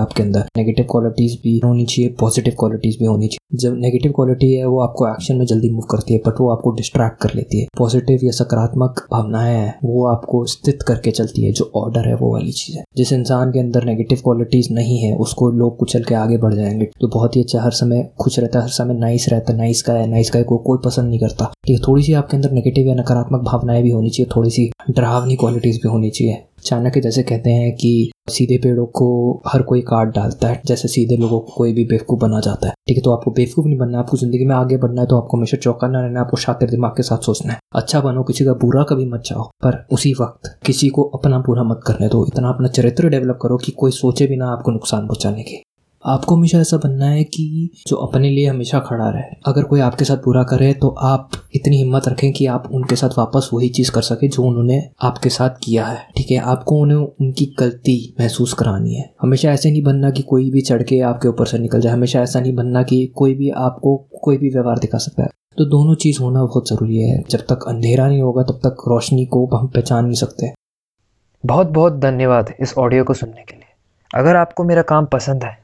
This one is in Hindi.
आपके अंदर। नेगेटिव क्वालिटीज भी होनी चाहिए पॉजिटिव क्वालिटीज भी होनी चाहिए। जब नेगेटिव क्वालिटी है, वो आपको एक्शन में जल्दी मूव करती है बट वो आपको डिस्ट्रैक्ट कर लेती है। पॉजिटिव या सकारात्मक भावनाएँ हैं, वो आपको स्थित करके चलती है, जो ऑर्डर है, वो वाली चीज़ है। जिस इंसान के अंदर नेगेटिव क्वालिटीज नहीं है, उसको लोग कुचल के आगे बढ़ जाएँगे। तो बहुत ही अच्छा हर समय खुश रहता है, हर समय नाइस रहता है नाइस का है नाइस का को कोई पसंद नहीं करता। ठीक थोड़ी सी आपके अंदर नेगेटिव या नकारात्मक भावनाएँ भी होनी चाहिए थोड़ी सी डरावनी क्वालिटीज भी होनी चाहिए। चाणक्य जैसे कहते हैं कि सीधे पेड़ों को हर कोई काट डालता है, जैसे सीधे लोगों को कोई भी बेवकूफ़ बना जाता है। ठीक है तो आपको बेवकूफ़ नहीं बनना है, आपको ज़िंदगी में आगे बढ़ना है तो आपको हमेशा चौंकाना रहना है, आपको शातिर दिमाग के साथ सोचना है। अच्छा बनो, किसी का बुरा कभी मत जाओ पर उसी वक्त किसी को अपना बुरा मत करने दो। इतना अपना चरित्र डेवलप करो कि कोई सोचे भी ना आपको नुकसान पहुँचाने की। आपको हमेशा ऐसा बनना है कि जो अपने लिए हमेशा खड़ा रहे। अगर कोई आपके साथ बुरा करे तो आप इतनी हिम्मत रखें कि आप उनके साथ वापस वही चीज़ कर सके जो उन्होंने आपके साथ किया है। ठीक है? आपको उन्हें, उनकी गलती महसूस करानी है। हमेशा ऐसे नहीं बनना कि कोई भी चढ़ के आपके ऊपर से निकल जाए। हमेशा ऐसा नहीं बनना कि कोई भी आपको कोई भी व्यवहार दिखा सकता है। तो दोनों चीज़ होना बहुत ज़रूरी है। जब तक अंधेरा नहीं होगा, तब तक रोशनी को हम पहचान नहीं सकते। बहुत बहुत धन्यवाद इस ऑडियो को सुनने के लिए। अगर आपको मेरा काम पसंद है